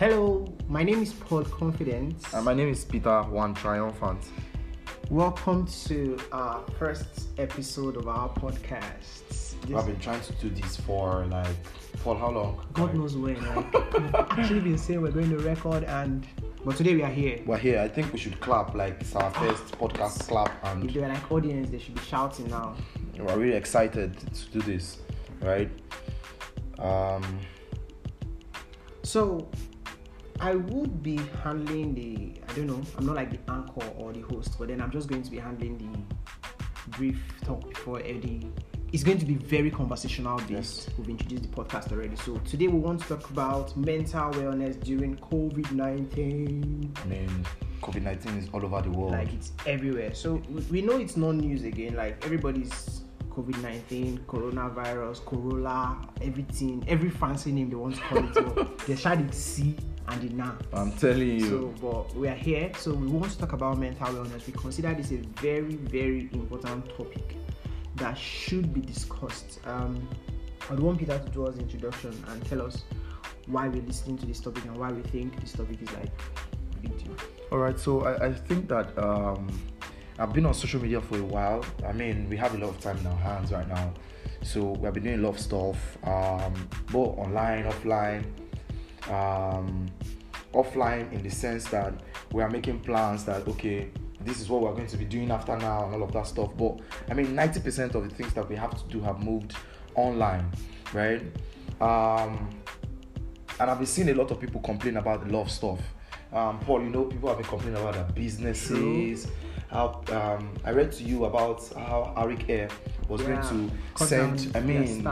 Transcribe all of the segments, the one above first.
Hello, my name is Paul Confidence. And my name is Peter One Triumphant. Welcome to our first episode of our podcast. This- I've been trying to do this for like for how long? God Like, knows when. Like, we've actually been saying we're going to record, and but today we are here. We're here. I think we should clap like it's our first podcast clap, and If they're like audience, they should be shouting now. we're really excited to do this, right? Um, So, I would be handling the. I don't know. I'm not like the anchor or the host, but then I'm just going to be handling the brief talk before Eddie. It's going to be very conversational based. Yes. We've introduced the podcast already. So today we want to talk about mental wellness during COVID nineteen. I mean, COVID nineteen is all over the world. Like it's everywhere. So we- know it's not news again. Like everybody's COVID nineteen, coronavirus, Corolla, everything, every fancy name they want to call it. so they shall the C and the na. I'm telling you. So, but we are here, so we want to talk about mental wellness. We consider this a very, very important topic that should be discussed. Um, I'd want Peter to do us introduction and tell us why we're listening to this topic and why we think this topic is like a big deal. All right, so I, I think that um, I've been on social media for a while. I mean, we have a lot of time in our hands right now, so we have been doing a lot of stuff, um, both online, offline. Um, offline in the sense that we are making plans that okay, this is what we're going to be doing after now and all of that stuff. But I mean, 90% of the things that we have to do have moved online, right? Um, and I've been seeing a lot of people complain about a lot of stuff. Um, Paul, you know, people have been complaining about their businesses. How um, I read to you about how Arik Air was Yeah, going to cut send. down I mean,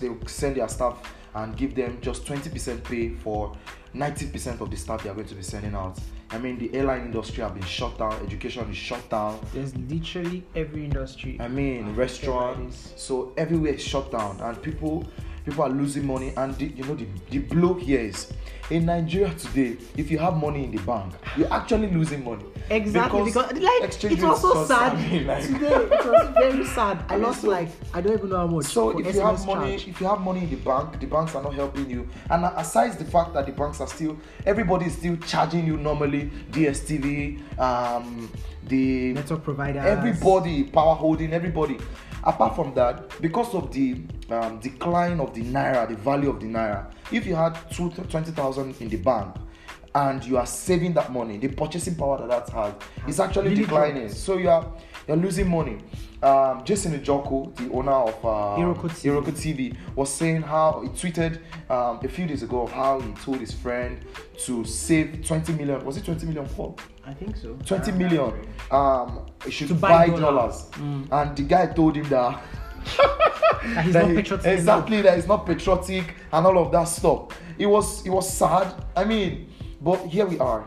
they send their staff and give them just 20% pay for 90% of the staff they are going to be sending out. I mean, the airline industry have been shut down. Education is shut down. There's literally every industry. I mean, affected restaurant. by this. So everywhere is shut down, and people people are losing money. And the, you know the the blow here is in Nigeria today. If you have money in the bank, you're actually losing money. Exactly because, like exchange it was so sad I mean, like- today. It was very sad. I I mean, lost so- like I don't even know how much. So if you have SMS money, charge. if you have money in the bank, the banks are not helping you. And aside the fact that the banks are still, everybody is still charging you normally, DSTV, um, the network providers. everybody power holding everybody apart from that because of the um, decline of the naira the value of the naira if you had two 20000 in the bank and you are saving that money the purchasing power that that has is actually Really declining so you are you're losing money um, Jason Njoku, the owner of uh, Iroko TV. Iroko TV, was saying how he tweeted um, a few days ago of how he told his friend to save 20 million. Was it 20 million, Paul? I think so. 20 Ah, um he should To buy buy, dollars. Mm. and the guy told him that, That he's that not he- patriotic exactly that he's not patriotic and all of that stuff it was it was sad i mean but here we are.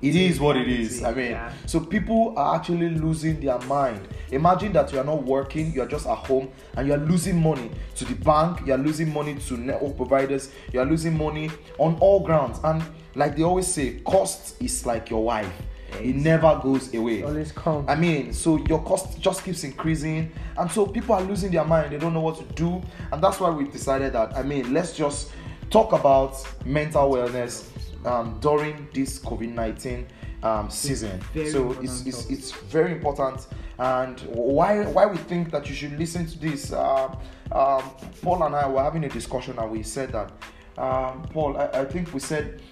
It is what it is i mean Yeah. so people are actually losing their mind. Imagine that you are not working you are just at home and you are losing money to the bank you are losing money to network providers you are losing money on all grounds. And like they always say cost is like your wife. It never goes away. Always come. I mean, so your cost just keeps increasing, and so people are losing their mind. They don't know what to do, and that's why we decided that. I mean, let's just talk about mental wellness um, during this COVID nineteen um, season. very So it's, it's it's very important, and why why we think that you should listen to this. Uh, um, Paul and I were having a discussion, and we said that. Um, Paul, I, I think we said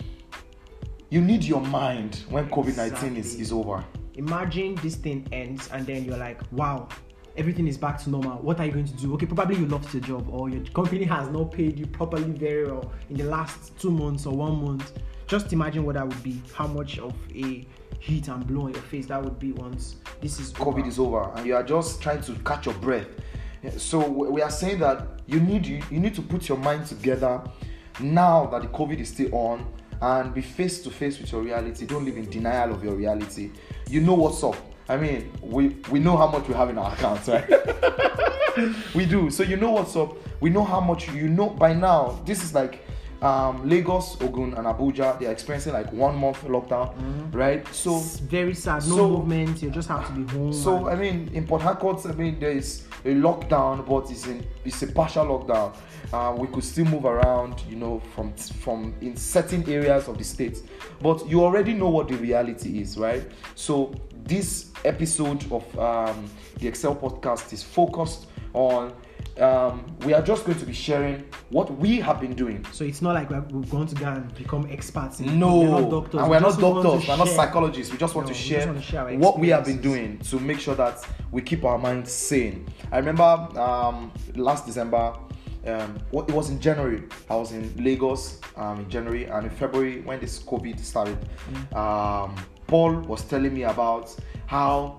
you need your mind when COVID nineteen is, is over. Imagine this thing ends and then you're like, wow, everything is back to normal. What are you going to do? Okay, probably you lost your job or your company has not paid you properly very well in the last two months or one month. Just imagine what that would be. How much of a heat and blow on your face that would be once this is COVID over. is over and you are just trying to catch your breath. So we are saying that you need you, you need to put your mind together now that the COVID is still on and be face to face with your reality. Don't live in denial of your reality. You know what's up. I mean, we we know how much we have in our accounts, right? we do. So you know what's up. We know how much you know by now. This is like um, Lagos, Ogun, and Abuja, they're experiencing like one month lockdown, right? So It's very sad. No so- movement. You just have to be home. so I mean, in Port Harcourt, I mean, there is a lockdown, but it's in it's a partial lockdown. Uh, we could still move around, you know, from from in certain areas of the state. But you already know what the reality is, right? So this episode of um, the Excel podcast is focused on. Um, we are just going to be sharing what we have been doing So it's not like we're, going to go and become experts. In no, we're not doctors. and We we're not want to doctors, we're not psychologists. We just want No, to share, want to share what we have been doing to make sure that we keep our minds sane. I remember um, last December, um, what- it was in January. I was in Lagos um, in January, and in February when this COVID started, Mm. um, Paul was telling me about how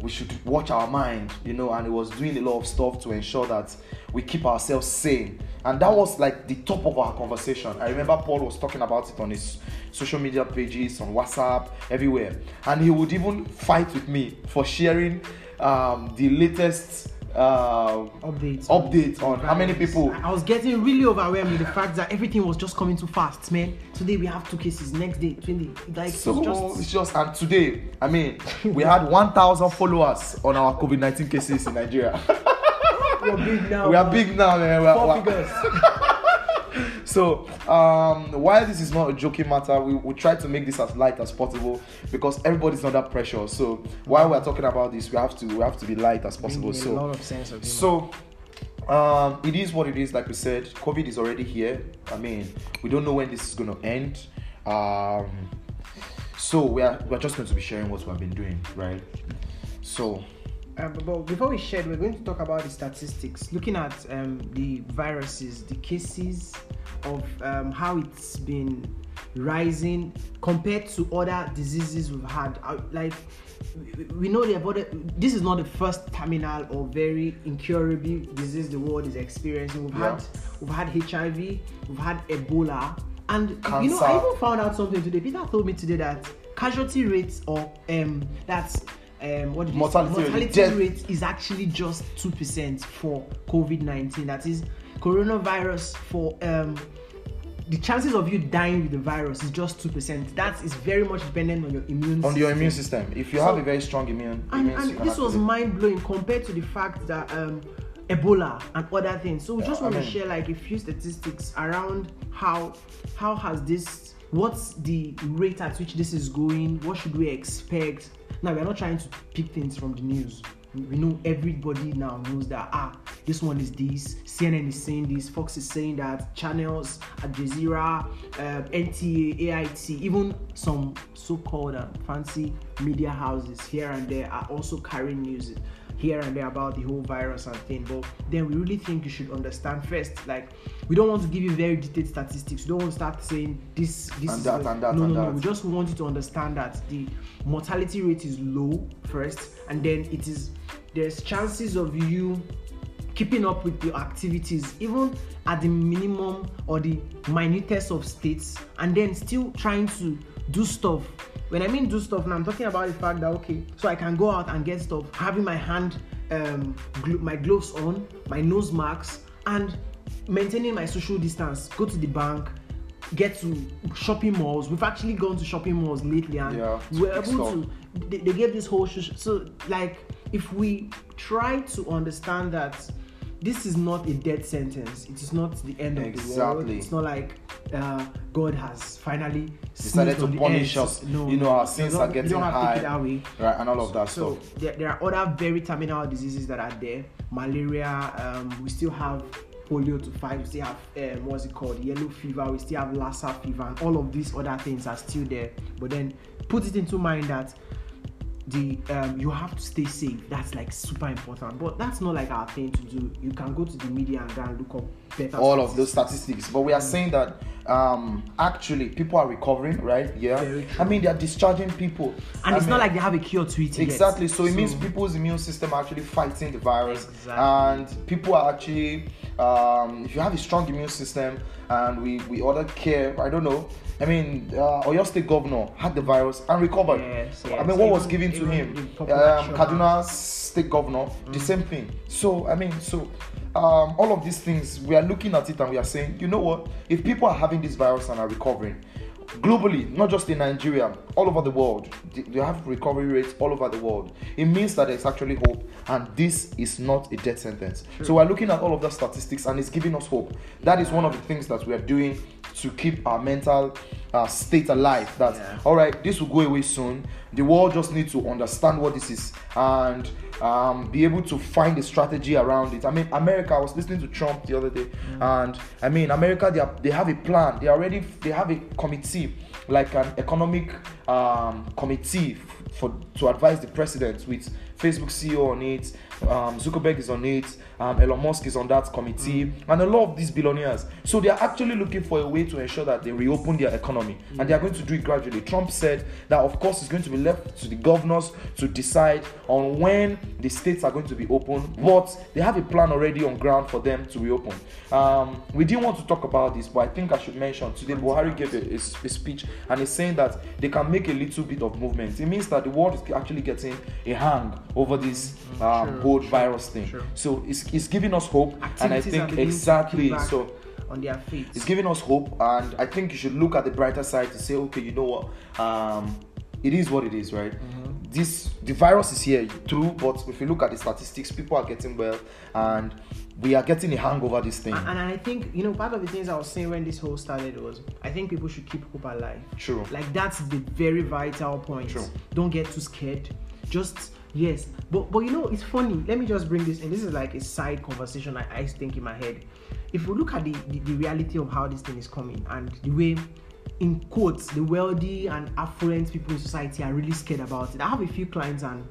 we should watch our mind, you know, and he was doing a lot of stuff to ensure that we keep ourselves sane. And that was like the top of our conversation. I remember Paul was talking about it on his social media pages, on WhatsApp, everywhere. And he would even fight with me for sharing um, the latest uh, updates. update on how many people. I was getting really overwhelmed with the fact that everything was just coming too fast, man. Today we have two cases, next day twenty. Like So it's just it's just and today, I mean, we had 1,000 followers on our COVID 19 cases in Nigeria. we're big now. we are man. big now, man. We are- Four figures. So, um, while this is not a joking matter, we will try to make this as light as possible because everybody's under pressure. So, while we're talking about this, we have to we have to be light as possible. So, a lot of sense of so um, it is what it is. Like we said, COVID is already here. I mean, we don't know when this is going to end. Um, so we are we're just going to be sharing what we've been doing, right? So Uh, but, before we shed, we're going to talk about the statistics, looking at um, the viruses, the cases of um, how it's been rising compared to other diseases we've had. Uh, like we- know the other, this is not the first terminal or very incurable disease the world is experiencing. We've Yeah. had we've had HIV, we've had Ebola, and you know I even found out something today. Peter told me today that casualty rates or um that's um what did you say? Mortality rate, is actually just two percent for COVID nineteen. That is coronavirus for um the chances of you dying with the virus is just two percent. That is very much dependent on your immune on your immune system, if you So- have a very strong immune, and, immune and system, this was mind blowing compared to the fact that um, Ebola and other things. So we just I want to share like a few statistics around how how has this what's the rate at which this is going? What should we expect? Now we're not trying to pick things from the news. We know everybody now knows that ah this one is this, CNN is saying this, Fox is saying that, channels, Al Jazeera, uh, NTA, AIT, even some so-called uh, fancy media houses here and there are also carrying news here and there about the whole virus and thing. But then we really think you should understand first. Like we don't want to give you very detailed statistics. We don't want to start saying this, this And is that, and that, no, and no, no. that. We just want you to understand that the mortality rate is low first, and then it is there's chances of you keeping up with your activities even at the minimum or the minutest of states and then still trying to do stuff. When i mean do stuff now i'm talking about the fact that okay so i can go out and get stuff having my hand um glo- my gloves on my nose masks and maintaining my social distance. Go to the bank get to shopping malls. We've actually gone to shopping malls lately and Yeah, we're able stuff. to they, they gave this whole sh- so like if we try to understand that this is not a death sentence it is not the end of the world. It's not like uh, god has finally Decided to punish us. You know, our sins are getting you don't have high. take that way. right, and all of that so stuff. there, there are other very terminal diseases that are there. Malaria um, we still have polio to fight. We still have um, what's it called? Yellow fever. We still have lassa fever. And all of these other things are still there. But then put it into mind that the um, you have to stay safe. That's like super important. But that's not like our thing to do. You can go to the media and go and look up all of those statistics. But we are saying that um actually people are recovering right? Yeah. I mean they are discharging people. And I it's mean, not like they have a cure to it yet. exactly. So it means people's immune system are actually fighting the virus. Exactly. and people are actually um if you have a strong immune system and we we order care i don't know. I mean uh oyo state governor had the virus and recovered. Yes, i mean what was given to him? um kaduna state governor the same thing. So i mean so um, all of these things we are looking at it and we are saying you know what if people are having this virus and are recovering globally, not just in Nigeria, all over the world. They have recovery rates all over the world. It means that there's actually hope, and this is not a death sentence. Sure. So we're looking at all of the statistics, and it's giving us hope. That is one of the things that we are doing to keep our mental uh, state alive. That yeah. all right, this will go away soon. The world just needs to understand what this is and um, be able to find a strategy around it. I mean, America. I was listening to Trump the other day, mm. and I mean, America. They are, they have a plan. They already they have a committee, like an economic um, committee for to advise the president with Facebook CEO on it, um, Zuckerberg is on it, um, Elon Musk is on that committee, mm. and a lot of these billionaires. So they are actually looking for a way to ensure that they reopen their economy, mm. and they are going to do it gradually. Trump said that, of course, it's going to be left to the governors to decide on when the states are going to be open, but they have a plan already on ground for them to reopen. Um, we didn't want to talk about this, but I think I should mention today. Buhari gave a, a, a speech, and he's saying that they can make a little bit of movement. It means that the world is actually getting a hang over this um, whole virus thing. Sure. So it's, it's giving us hope, Activities and I think exactly so. On their feet, it's giving us hope, and I think you should look at the brighter side to say, okay, you know what, um, it is what it is, right? Mm-hmm. This the virus is here, true, but if you look at the statistics, people are getting well, and we are getting a hang over this thing. And, and, I think you know part of the things I was saying when this whole started was I think people should keep hope alive. True. Like that's the very vital point. True. Don't get too scared. Just Yes, but but you know it's funny. Let me just bring this, and this is like a side conversation I, I think in my head. If we look at the, the, the reality of how this thing is coming and the way, in quotes, the wealthy and affluent people in society are really scared about it. I have a few clients and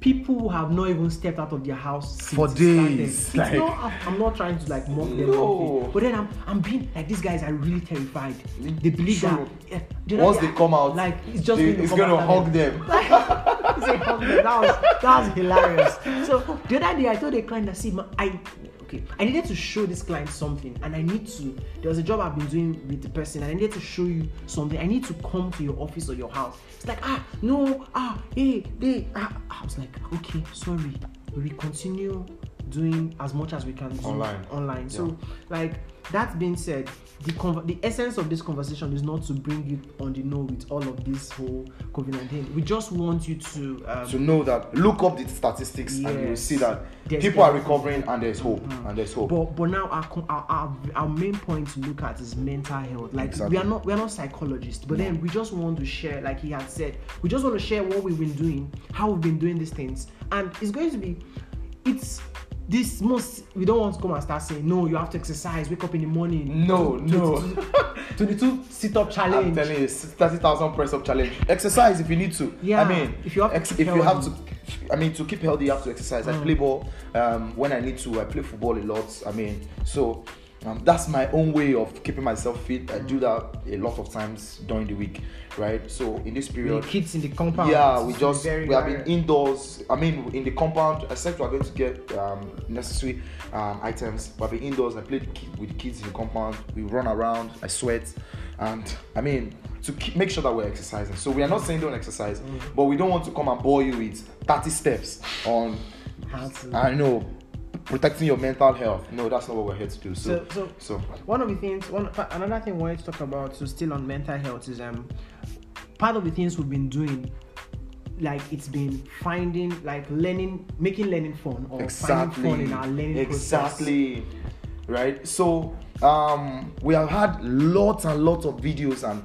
people who have not even stepped out of their house for days. Like, not, I'm not trying to like mock them, no. but then I'm, I'm being like these guys are really terrified. They believe True. that yeah, once they, they come out, like it's just they, it's gonna hug them. Like, them. That was that was hilarious. So the other day I told a client that see, I okay, I needed to show this client something, and I need to. There was a job I've been doing with the person, and I needed to show you something. I need to come to your office or your house. It's like, ah, no, ah, hey, they. Ah. I was like, okay, sorry. We continue doing as much as we can online. Online. Yeah. So, like that being said, the conv- the essence of this conversation is not to bring you on the know with all of this whole COVID nineteen. We just want you to um, to know that look up the statistics yes, and you will see that people are recovering and there's hope mm-hmm. and there's hope. But but now our, our, our our main point to look at is mental health. Like exactly. we are not we are not psychologists, but no. then we just want to share, like he had said, we just want to share what we've been doing, how we've been doing these things, and it's going to be it's this most we don't want to come and start saying no you have to exercise wake up in the morning. No no. 22 sit-up challenge. i'm telling you 30000 press up challenge. Exercise if you need to. Yeah i mean if you have ex- if you have to i mean to keep healthy you have to exercise. Mm. i play ball um, when i need to i play football a lot i mean so um, that's my own way of keeping myself fit. I do that a lot of times during the week, right? So in this period, the kids in the compound. Yeah, we just we have been indoors. I mean, in the compound, except we are going to get um, necessary um, items. But been indoors. I played with the kids in the compound. We run around. I sweat, and I mean to keep, make sure that we're exercising. So we are not saying don't exercise, mm. but we don't want to come and bore you with 30 steps on. I know protecting your mental health. No, that's not what we're here to do. So, so, so, so one of the things, one another thing we wanted to talk about, so still on mental health, is um part of the things we've been doing. Like it's been finding, like learning, making learning fun, or exactly. finding fun in our learning exactly. Process. Right. So um, we have had lots and lots of videos and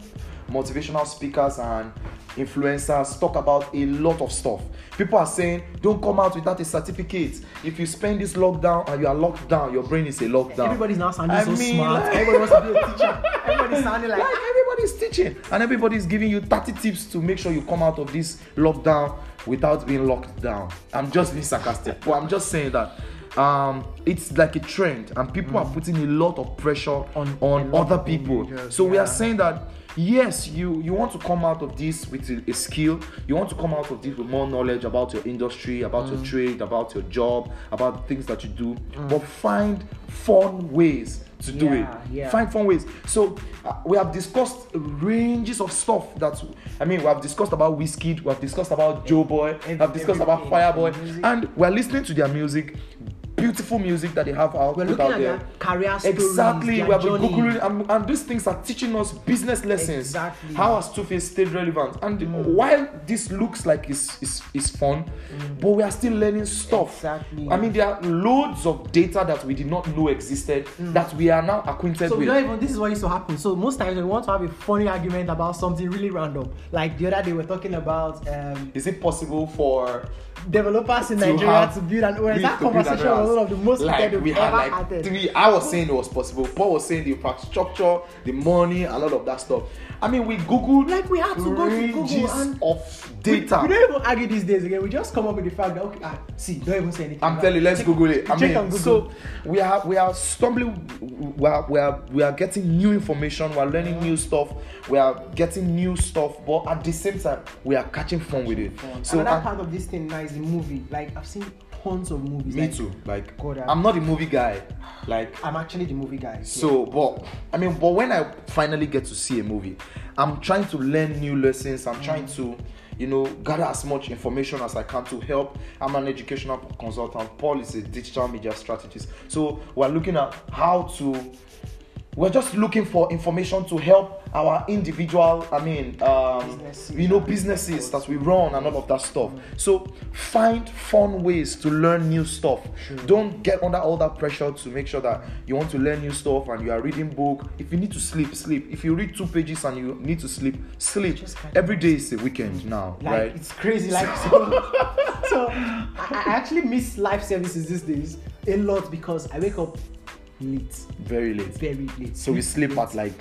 motivational speakers and influencers talk about a lot of stuff. People are saying, don't come out without a certificate. If you spend this lockdown and you are locked down, your brain is a lockdown. Everybody's now sounding I so mean, smart. Like, everybody wants to be a teacher. Everybody's sounding like, like everybody's teaching, and everybody's giving you 30 tips to make sure you come out of this lockdown without being locked down. I'm just being sarcastic, but I'm just saying that um, it's like a trend, and people mm. are putting a lot of pressure on, on other people. so yeah. we are saying that yes you you want to come out of this with a, a, skill. You want to come out of this with more knowledge about your industry about mm. your trade about your job about things that you do. Mm. but find fun ways to do yeah, it. Yeah. find fun ways. So uh, we have discussed ranges of stuff that i mean we have discussed about Wizkid we have discussed about joe boy we have discussed about fireboy and we're listening to their music beautiful music that they have out, We're put out there. career stories, Exactly, we journey. googling, and, and these things are teaching us business lessons. Exactly. Mm. How has Two Face stayed relevant? And while this looks like it's, it's, it's fun, but we are still learning stuff. Mm. Exactly. I mean, there are loads of data that we did not know existed that we are now acquainted Mm. So we with. don't even. This is what used to happen. So most times we want to have a funny argument about something really random, like the other day we're talking about um, Is it possible for developers in to Nigeria to build an OS. That conversation was one of the most like we had like had. three. I was saying it was possible. Paul was saying the infrastructure, the money, a lot of that stuff. I mean, we googled Like we had to go to Google and of We, data. we don't even argue these days again. We just come up with the fact that okay, ah, see, don't even say anything. I'm telling you, let's Check- Google it. I mean, Google. so we are we are stumbling, we are, we are we are getting new information. We are learning new stuff. We are getting new stuff, but at the same time, we are catching fun with it. So another and- part of this thing now is the movie. Like I've seen tons of movies. me like, too. Like God, I- I'm not a movie guy. Like I'm actually the movie guy. So, but I mean, but when I finally get to see a movie, I'm trying to learn new lessons. I'm mm. trying to, you know, gather as much information as I can to help. I'm an educational consultant. Paul is a digital media strategist. So we're looking at how to. We're just looking for information to help our individual, I mean, um, you know, businesses that we run and all of that stuff. So find fun ways to learn new stuff. Don't get under all that pressure to make sure that you want to learn new stuff and you are reading book. If you need to sleep, sleep. If you read two pages and you need to sleep, sleep. Just kind of- Every day is a weekend now, like right? it's crazy. Like so, so I actually miss life services these days a lot because I wake up late, Very late. very late. So we sleep at like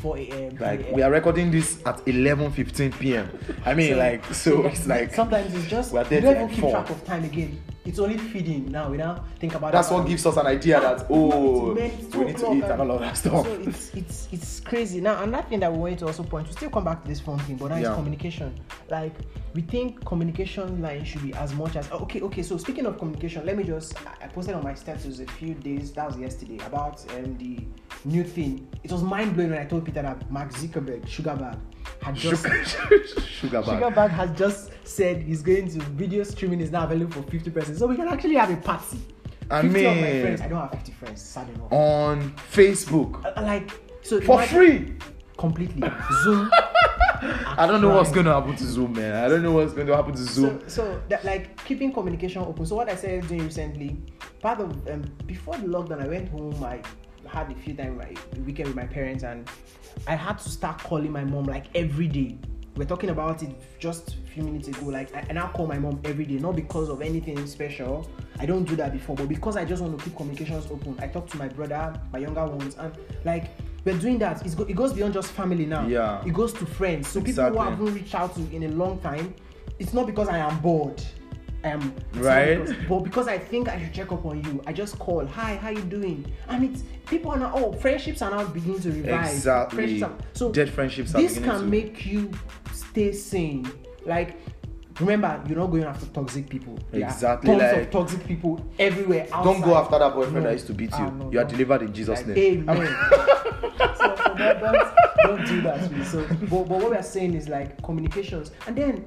4 a.m. like 3 a.m. we are recording this at 11:15 p.m. I mean, like so that- it's like sometimes it's just we are there don't till even keep track of time again. It's only feeding now. We now think about it. that's what gives us an idea that oh It's meant to we need to eat and all of that stuff. So it's it's it's crazy. Now another thing that we wanted to also point, we still come back to this phone thing, but now Yeah. it's communication. Like we think communication line should be as much as okay, okay. So speaking of communication, let me just I- I posted on my status a few days, that was yesterday, about um, the new thing. It was mind blowing when I told Peter that Mark Zuckerberg, Sugarbag, had just Sugar, sugar bag. Sugarbag has just said he's going to video streaming is now available for 50%. So we can actually have a party. I 50 of my mean- friends. I don't have 50 friends, sad enough. on Facebook Uh, like so for free. completely zoom I don't know what's going to happen to Zoom, man. I don't know what's going to happen to Zoom. so, so that like keeping communication open so what i started doing recently part of um, before the lockdown i went home i had a few times my weekend with my parents and i had to start calling my mom like every day we're talking about it just a few minutes ago like I, I now call my mom every day not because of anything special i don't do that before but because i just want to keep communications open i talk to my brother my younger ones and like we're doing that it's go, it goes beyond just family now Yeah. it goes to friends so people Exactly. who haven't reached out to in a long time it's not because I am bored. I am it's not Right. Because, but because I think I should check up on you, I just call. Hi, how you doing? And it's people are now. Oh, friendships are now beginning to revive. Exactly. Friendships are, so Dead friendships are This can to- make you stay sane. Like. Remember, you're not going after toxic people. There Exactly, Tons like- of toxic people everywhere. Don't go after that boyfriend No. that used to beat you. Ah, no, you are delivered in Jesus' Like, name. Amen. so, so don't, don't, do that. So, but, but what we are saying is like communications, and then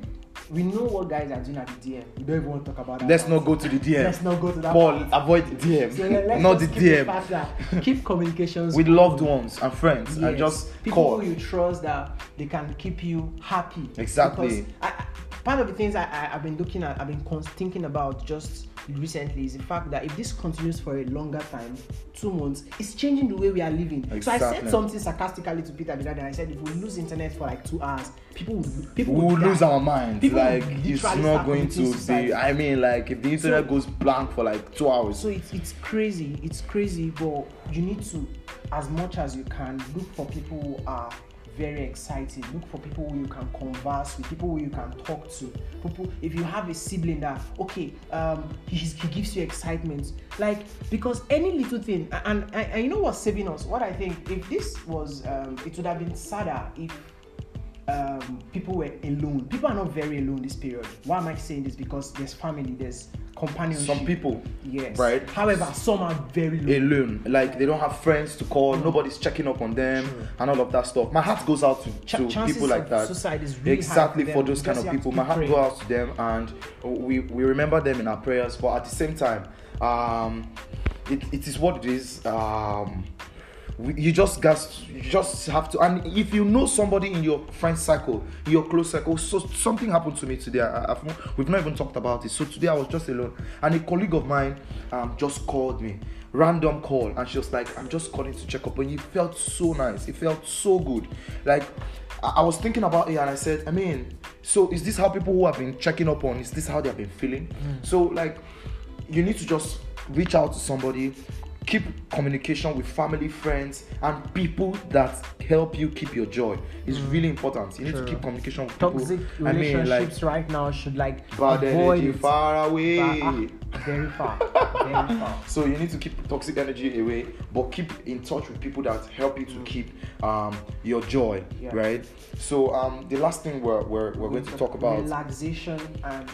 we know what guys are doing at the DM. We don't even want to talk about that. Let's not go to the DM. Let's not go to that. Paul, part. avoid the DM. So let- let's not the just keep the DM. keep communications With loved ones and friends. And just people call. who you trust that they can keep you happy. Exactly. I, I- part of the things I, I, I've been looking at, I've been thinking about just recently is the fact that if this continues for a longer time, two months, it's changing the way we are living. So I said Exactly. something sarcastically to Peter other day. I said if we lose internet for like two hours, people would people we would die. lose our minds. People like it's not going to be. I mean, like if the internet So- goes blank for like two hours. So it's it's crazy. It's crazy, but you need to, as much as you can, look for people who are very excited. Look for people who you can converse with, people who you can talk to. People, if you have a sibling that okay, um, he, he gives you excitement, like because any little thing, and, and, and you know what's saving us? What I think, if this was, um, it would have been sadder if um, people were alone. People are not very alone this period. Why am I saying this? Because there's family, there's companionship. Some people, Yes. right? However, some are very low. alone like they don't have friends to call nobody's checking up on them and all of that stuff my heart goes out to, Ch- to people like that suicide is really exactly for for those kind of people my heart goes out to them and we we remember them in our prayers but at the same time um, it, it is what it is. Um, you just got you just have to and if you know somebody in your friend circle your close circle so something happened to me today I, I've, we've not even talked about it. So today i was just alone and a colleague of mine um, just called me random call and she was like i'm just calling to check up and it felt so nice it felt so good. Like I, I was thinking about it and i said i mean so is this how people who have been checking up on is this how they've been feeling? So like you need to just reach out to somebody keep communication with family friends and people that help you keep your joy. It's really important. You need True. to keep communication with Toxic people i mean like relationships right now should like bad avoid energy far away. Ah, very far, very far. so you need to keep toxic energy away but keep in touch with people that help you to keep um, your joy Yeah. right? So um, the last thing we're, we're, we're going to talk about relaxation and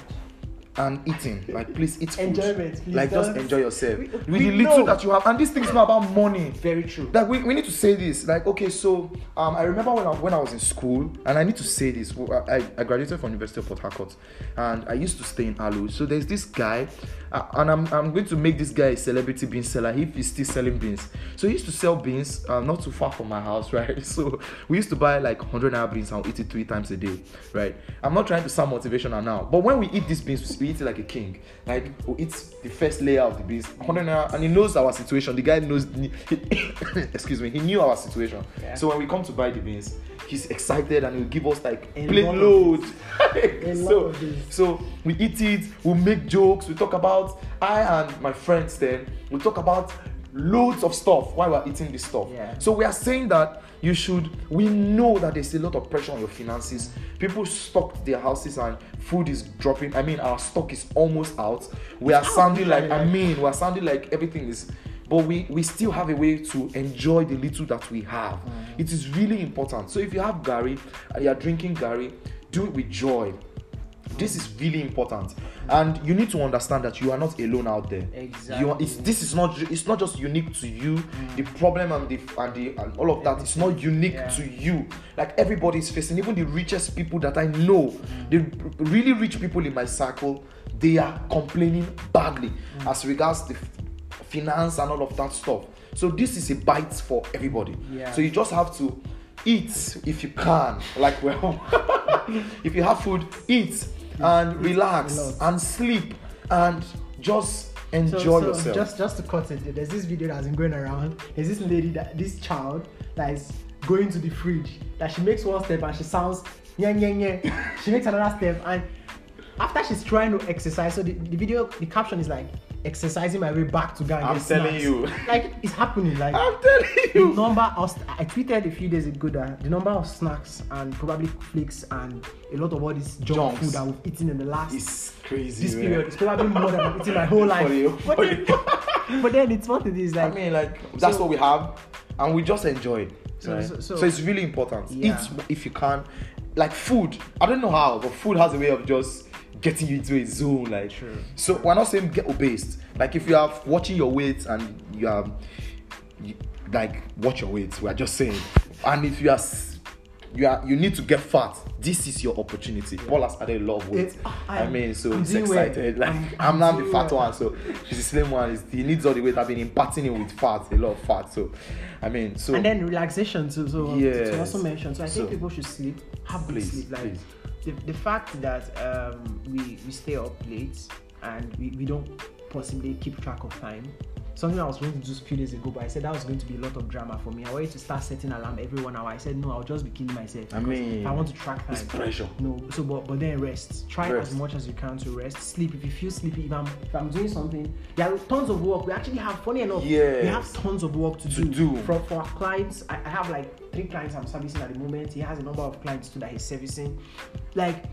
and eating. Like please eat food. Enjoyment, please like just enjoy yourself. We- with we the little know. that you have and this thing's not about money. Very true. like we, we need to say this. Like okay so um, i remember when I, when I was in school and i need to say this. I, I graduated from university of port harcourt and i used to stay in Aluu so there's this guy uh, and I'm, I'm going to make this guy a celebrity bean seller if he's still selling beans. So he used to sell beans uh, not too far from my house right? So we used to buy like 100 naira beans and eat it three times a day right? I'm not trying to sound motivational now but when we eat these beans we eat it like a king. Like we eat the first layer of the beans 100 naira and he knows our situation. The guy knows excuse me he knew our situation. Yeah. so when we come to buy the beans he's excited and he'll give us like A plate lot of load A lot so, so we eat it we make jokes we talk about i and my friends then we talk about loads of stuff while we're eating this stuff. Yeah. so we are saying that you should we know that there's a lot of pressure on your finances. People stocked their houses and food is dropping. I mean our stock is almost out. We are sounding like i mean we're sounding like everything is but we we still have a way to enjoy the little that we have. Mm. It is really important. So if you have garri and uh, you're drinking garri do it with joy. This is really important. And you need to understand that you are not alone out there. You are, it's, this is not it's not just unique to you. Mm. The problem and the and the and all of that is not unique Yeah. to you. Like everybody is facing even the richest people that i know mm. the really rich people in my circle they are complaining badly as regards the finance and all of that stuff so this is a bite for everybody Yeah. so you just have to eat if you can like well if you have food eat and relax and sleep and just So- enjoy so yourself Just just to cut it, there's this video that's been going around. There's this lady that this child that is going to the fridge. That she makes one step and she sounds yeah yeah yeah. she makes another step and after she's trying to exercise, so the, the video the caption is like exercising my way back to Ghana. I'm telling you. like it's happening. Like i'm telling the you number of I tweeted a few days ago that the number of snacks and probably flakes and a lot of all this junk Junks. food that we've eaten in the last it's crazy this man. period is probably more than I've eaten my whole life. For you, but, for you. but then it's what it is i mean like that's So- what we have and we just enjoy it So- right? so- so, so- it's really important Yeah. eat if you can like food i don't know how but food has a way of just getting you into a zone like True. so we're not saying get obese like if you are watching your weight and you are you, like watch your weight we're just saying and if you are you are you need to get fat this is your opportunity paul has added a lot of weight It- i I'm- mean so I'm he's excited like I'm- i'm, now the fat one so she's the slim one He's- he needs all the weight i've been imparting him with fat a lot of fat so i mean so and then relaxation too. So Yes. to also mention. So I think So- people should sleep, have good Please, sleep. Like please. The, the fact that um, we we stay up late and we, we don't possibly keep track of time. Something I was going to do a few days ago, but I said that was going to be a lot of drama for me. I wanted to start setting alarm every one hour. I said no, I'll just be killing myself. I mean, I want to track time. it's pressure No, so but but then rest. Try Rest. as much as you can to rest. Sleep. If you feel sleepy, if I'm if I'm doing something, there are tons of work. We actually have funny enough. Yeah, We have tons of work to, To do. do. For for our clients. I, I have like three clients I'm servicing at the moment. He has a number of clients too that he's servicing. Like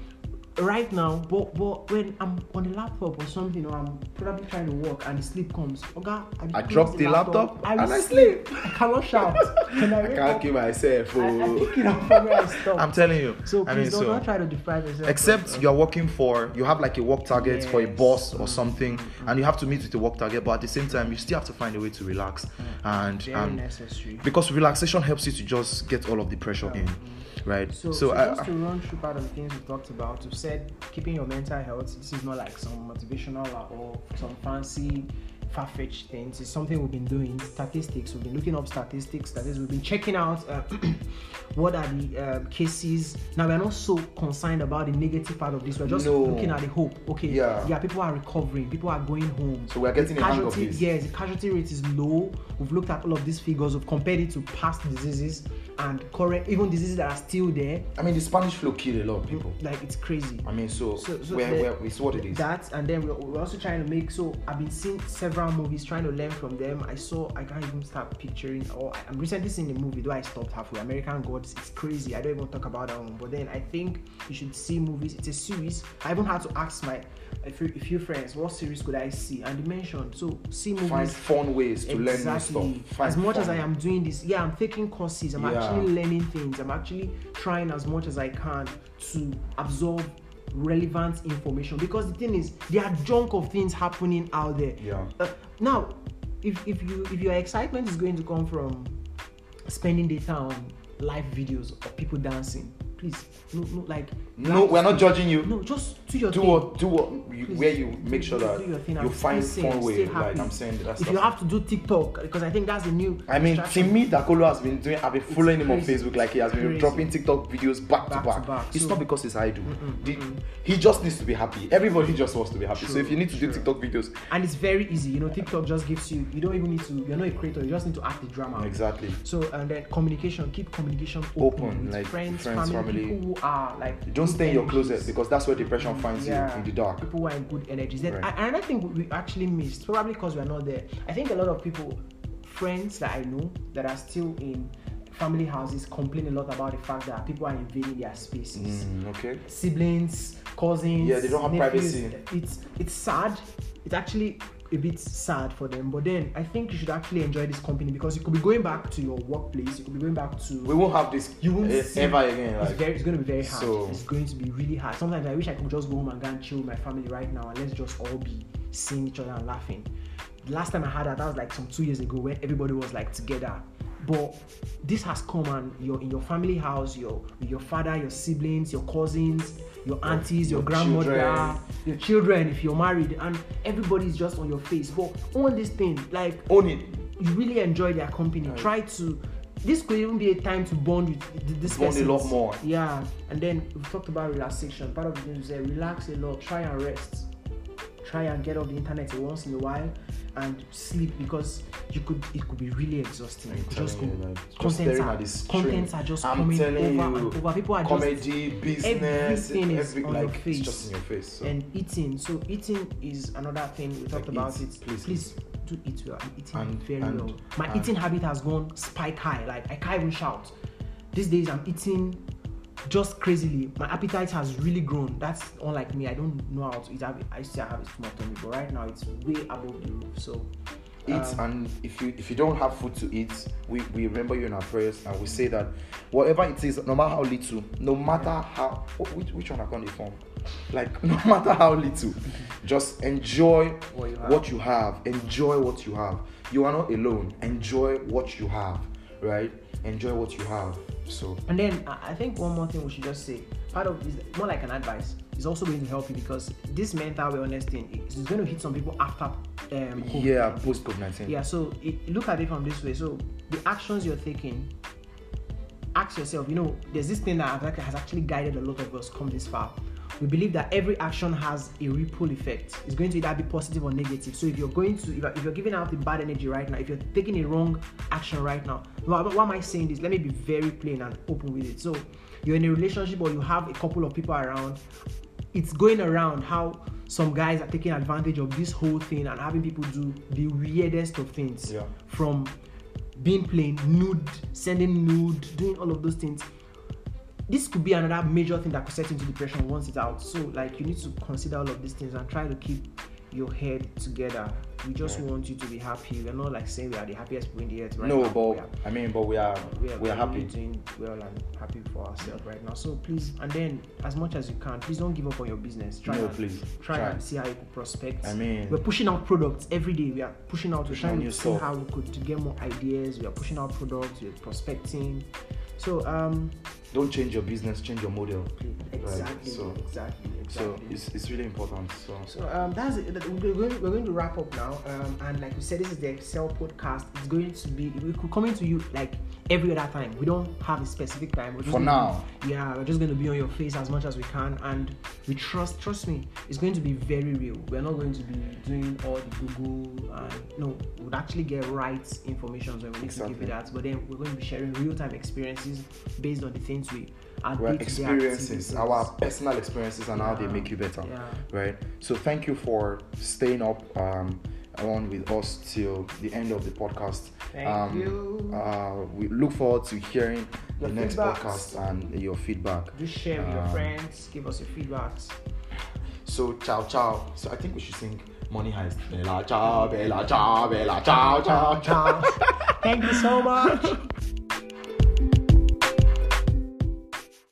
right now, but but when I'm on the laptop or something, or I'm probably trying to work and the sleep comes, okay, I drop the laptop I and will I sleep. I cannot shout. When I, i wake can't up, keep myself I, I oh. pick it up from where I stop. i'm telling you so i please mean don't, so don't try to deprive yourself. except of- you're working for you have like a work target for a boss or mm-hmm. something and you have to meet with the work target but at the same time you still have to find a way to relax mm. and very and necessary. because relaxation helps you to just get all of the pressure in mm. Right So, so, so, I, just to run through part of the things we talked about, we've said keeping your mental health. This is not like some motivational or some fancy far-fetched things. It's something we've been doing. Statistics. We've been looking up statistics. That is, we've been checking out uh, what are the uh, cases. Now we are not so concerned about the negative part of this. We're just No. looking at the hope. Okay. Yeah. Yeah. People are recovering. People are going home. So we're getting the hang of this. yes, the casualty rate is low. We've looked at all of these figures. We've compared it to past diseases and current, even diseases that are still there. I mean, the Spanish flu killed a lot of people. Mm, like it's crazy. I mean, so, So- so we're, the- we're, it's what it is. That and then we're, we're also trying to make. So I've been seeing several movies, trying to learn from them. I saw I can't even start picturing. Or I'm recently seeing a movie. Though I stopped halfway. American Gods. It's crazy. I don't even talk about that one. But then I think you should see movies. It's a series. I even had to ask my a few, a few friends what series could I see, and they mentioned so see movies. Find fun ways to learn new stuff. Find As much as. I am doing this, yeah, I'm taking courses. I'm Yeah. actually learning things. I'm actually trying as much as I can to absorb relevant information because the thing is there are junk of things happening out there Yeah. uh, now if, if you if your excitement is going to come from spending data on live videos of people dancing please no no like No, we're not judging you. no just do your do thing what do what you, Please, where you make sure that do your thing you find stay fun way. Like. I'm saying if stuff. you have to do tiktok because i think that's the new I mean, distraction. Timi Dakolo has been doing. I've been following him on. Facebook. Like he has been Crazy. dropping TikTok videos back, Back to to back. back. It's So- not because it's idle. Mm-mm, The- mm-mm. He just needs to be happy. Everybody just wants to be happy. so if you need to do. TikTok videos, and it's very easy you know tiktok just gives you you don't even need to you're not a creator you just need to act the drama exactly. so and then communication keep communication open, Open, with like friends, friends, family, family. people who are like Don't stay in your closet because that's where depression finds Yeah. you in the dark. people who are in good energies then Right. And i think we actually missed probably because we're not there i think a lot of people friends that i know that are still in family houses complain a lot about the fact that people are invading their spaces Mm, okay. siblings, cousins. Yeah, they don't have nephews. privacy. It's it's sad. It's actually a bit sad for them. But then I think you should actually enjoy this company because you could be going back to your workplace. You could be going back to. We won't have this You won't see- ever again. it's very. It's going to be very hard. so- It's going to be really hard. Sometimes I wish I could just go home and go and chill with my family right now and let's just all be seeing each other and laughing. The last time I had that, that was like some two years ago when everybody was like together. But this has come and you're in your family house, your your father, your siblings, your cousins, your aunties, your, your grandmother, children. your children if you're married, and everybody's just on your face. But on this thing, like own it. you really enjoy their company. Right. Try to. This could even be a time to bond with th- this Bond a person. lot more. Yeah, and then we talked about relaxation. Part of the things we said, relax a lot. Try and rest. Try and get off the internet once in a while and sleep because you could. It could be really exhausting. You could just go. you, like, Contents are, contents are just I'm coming over telling and over. People are just Comedy, business, everything is every, on your face. it's just in your face. So. and eating. So eating is another thing we talked Like, about eat, it. please Please, do eat well. I'm eating And- very and- well. My and- eating habit has gone spike high. Like I can't even shout. These days I'm eating just crazily. My appetite has really grown. That's unlike me. I don't know how to eat. I I still have a small tummy, but right now it's way above the roof. So eat um, and if you if you don't have food to eat we, we remember you in our prayers and we say that whatever it is no matter how little no matter how which, which one i can't form like no matter how little just enjoy What you what you have enjoy what you have you are not alone enjoy what you have right enjoy what you have so And then I think one more thing we should just say, part of is more like an advice, is also going to help you because this mental wellness thing is going to hit some people after um, COVID. yeah post covid-19 Yeah, so it, look at it from this way. So the actions you're taking, ask yourself, you know, there's this thing that has actually guided a lot of us come this far. We believe that every action has a ripple effect. It's going to either be positive or negative. So if you're going to, if you're, if you're giving out the bad energy right now, if you're taking a wrong action right now, why, why am I saying this? Let me be very plain and open with it. So you're in a relationship or you have a couple of people around, it's going around how some guys are taking advantage of this whole thing and having people do the weirdest of things Yeah. from being plain nude sending nude doing all of those things this could be another major thing that could set into depression once it's out so like you need to consider all of these things and try to keep your head together we just Yeah. want you to be happy we're not like saying we are the happiest people in the earth right no now but are- i mean but we are we are, we are happy doing well and happy for ourselves right now. So please, and then as much as you can, please don't give up on your business. Try no and, please try, and see how you could prospect. i mean we're pushing out products every day. We are pushing out. We're trying to see how we could to get more ideas. We are pushing out products. We're prospecting. So um, don't change your business change your model exactly, so- exactly, So it's, it's really important. So, So um, that's it. We're going, we're going to wrap up now. Um, and like we said, this is the Excel podcast. It's going to be we could coming to you like every other time. We don't have a specific time. We're just For now. be- yeah, we're just going to be on your face as much as we can, and we trust. Trust me, it's going to be very real. We're not going to be doing all the Google. And, no, we would actually get right information when we need to give Exactly. you that. But then we're going to be sharing real time experiences based on the things we. Our Well, experiences, our personal experiences, and how they make you better. Yeah. Right. So thank you for staying up um, on with us till the end of the podcast. Thank um, you. Uh, we look forward to hearing Your the next feedbacks. podcast and your feedback. Do share with your Um, friends. Give us your feedbacks. So ciao ciao. So I think we should sing Money Heist. Bella ciao, bella ciao, bella ciao, ciao, ciao. Thank you so much.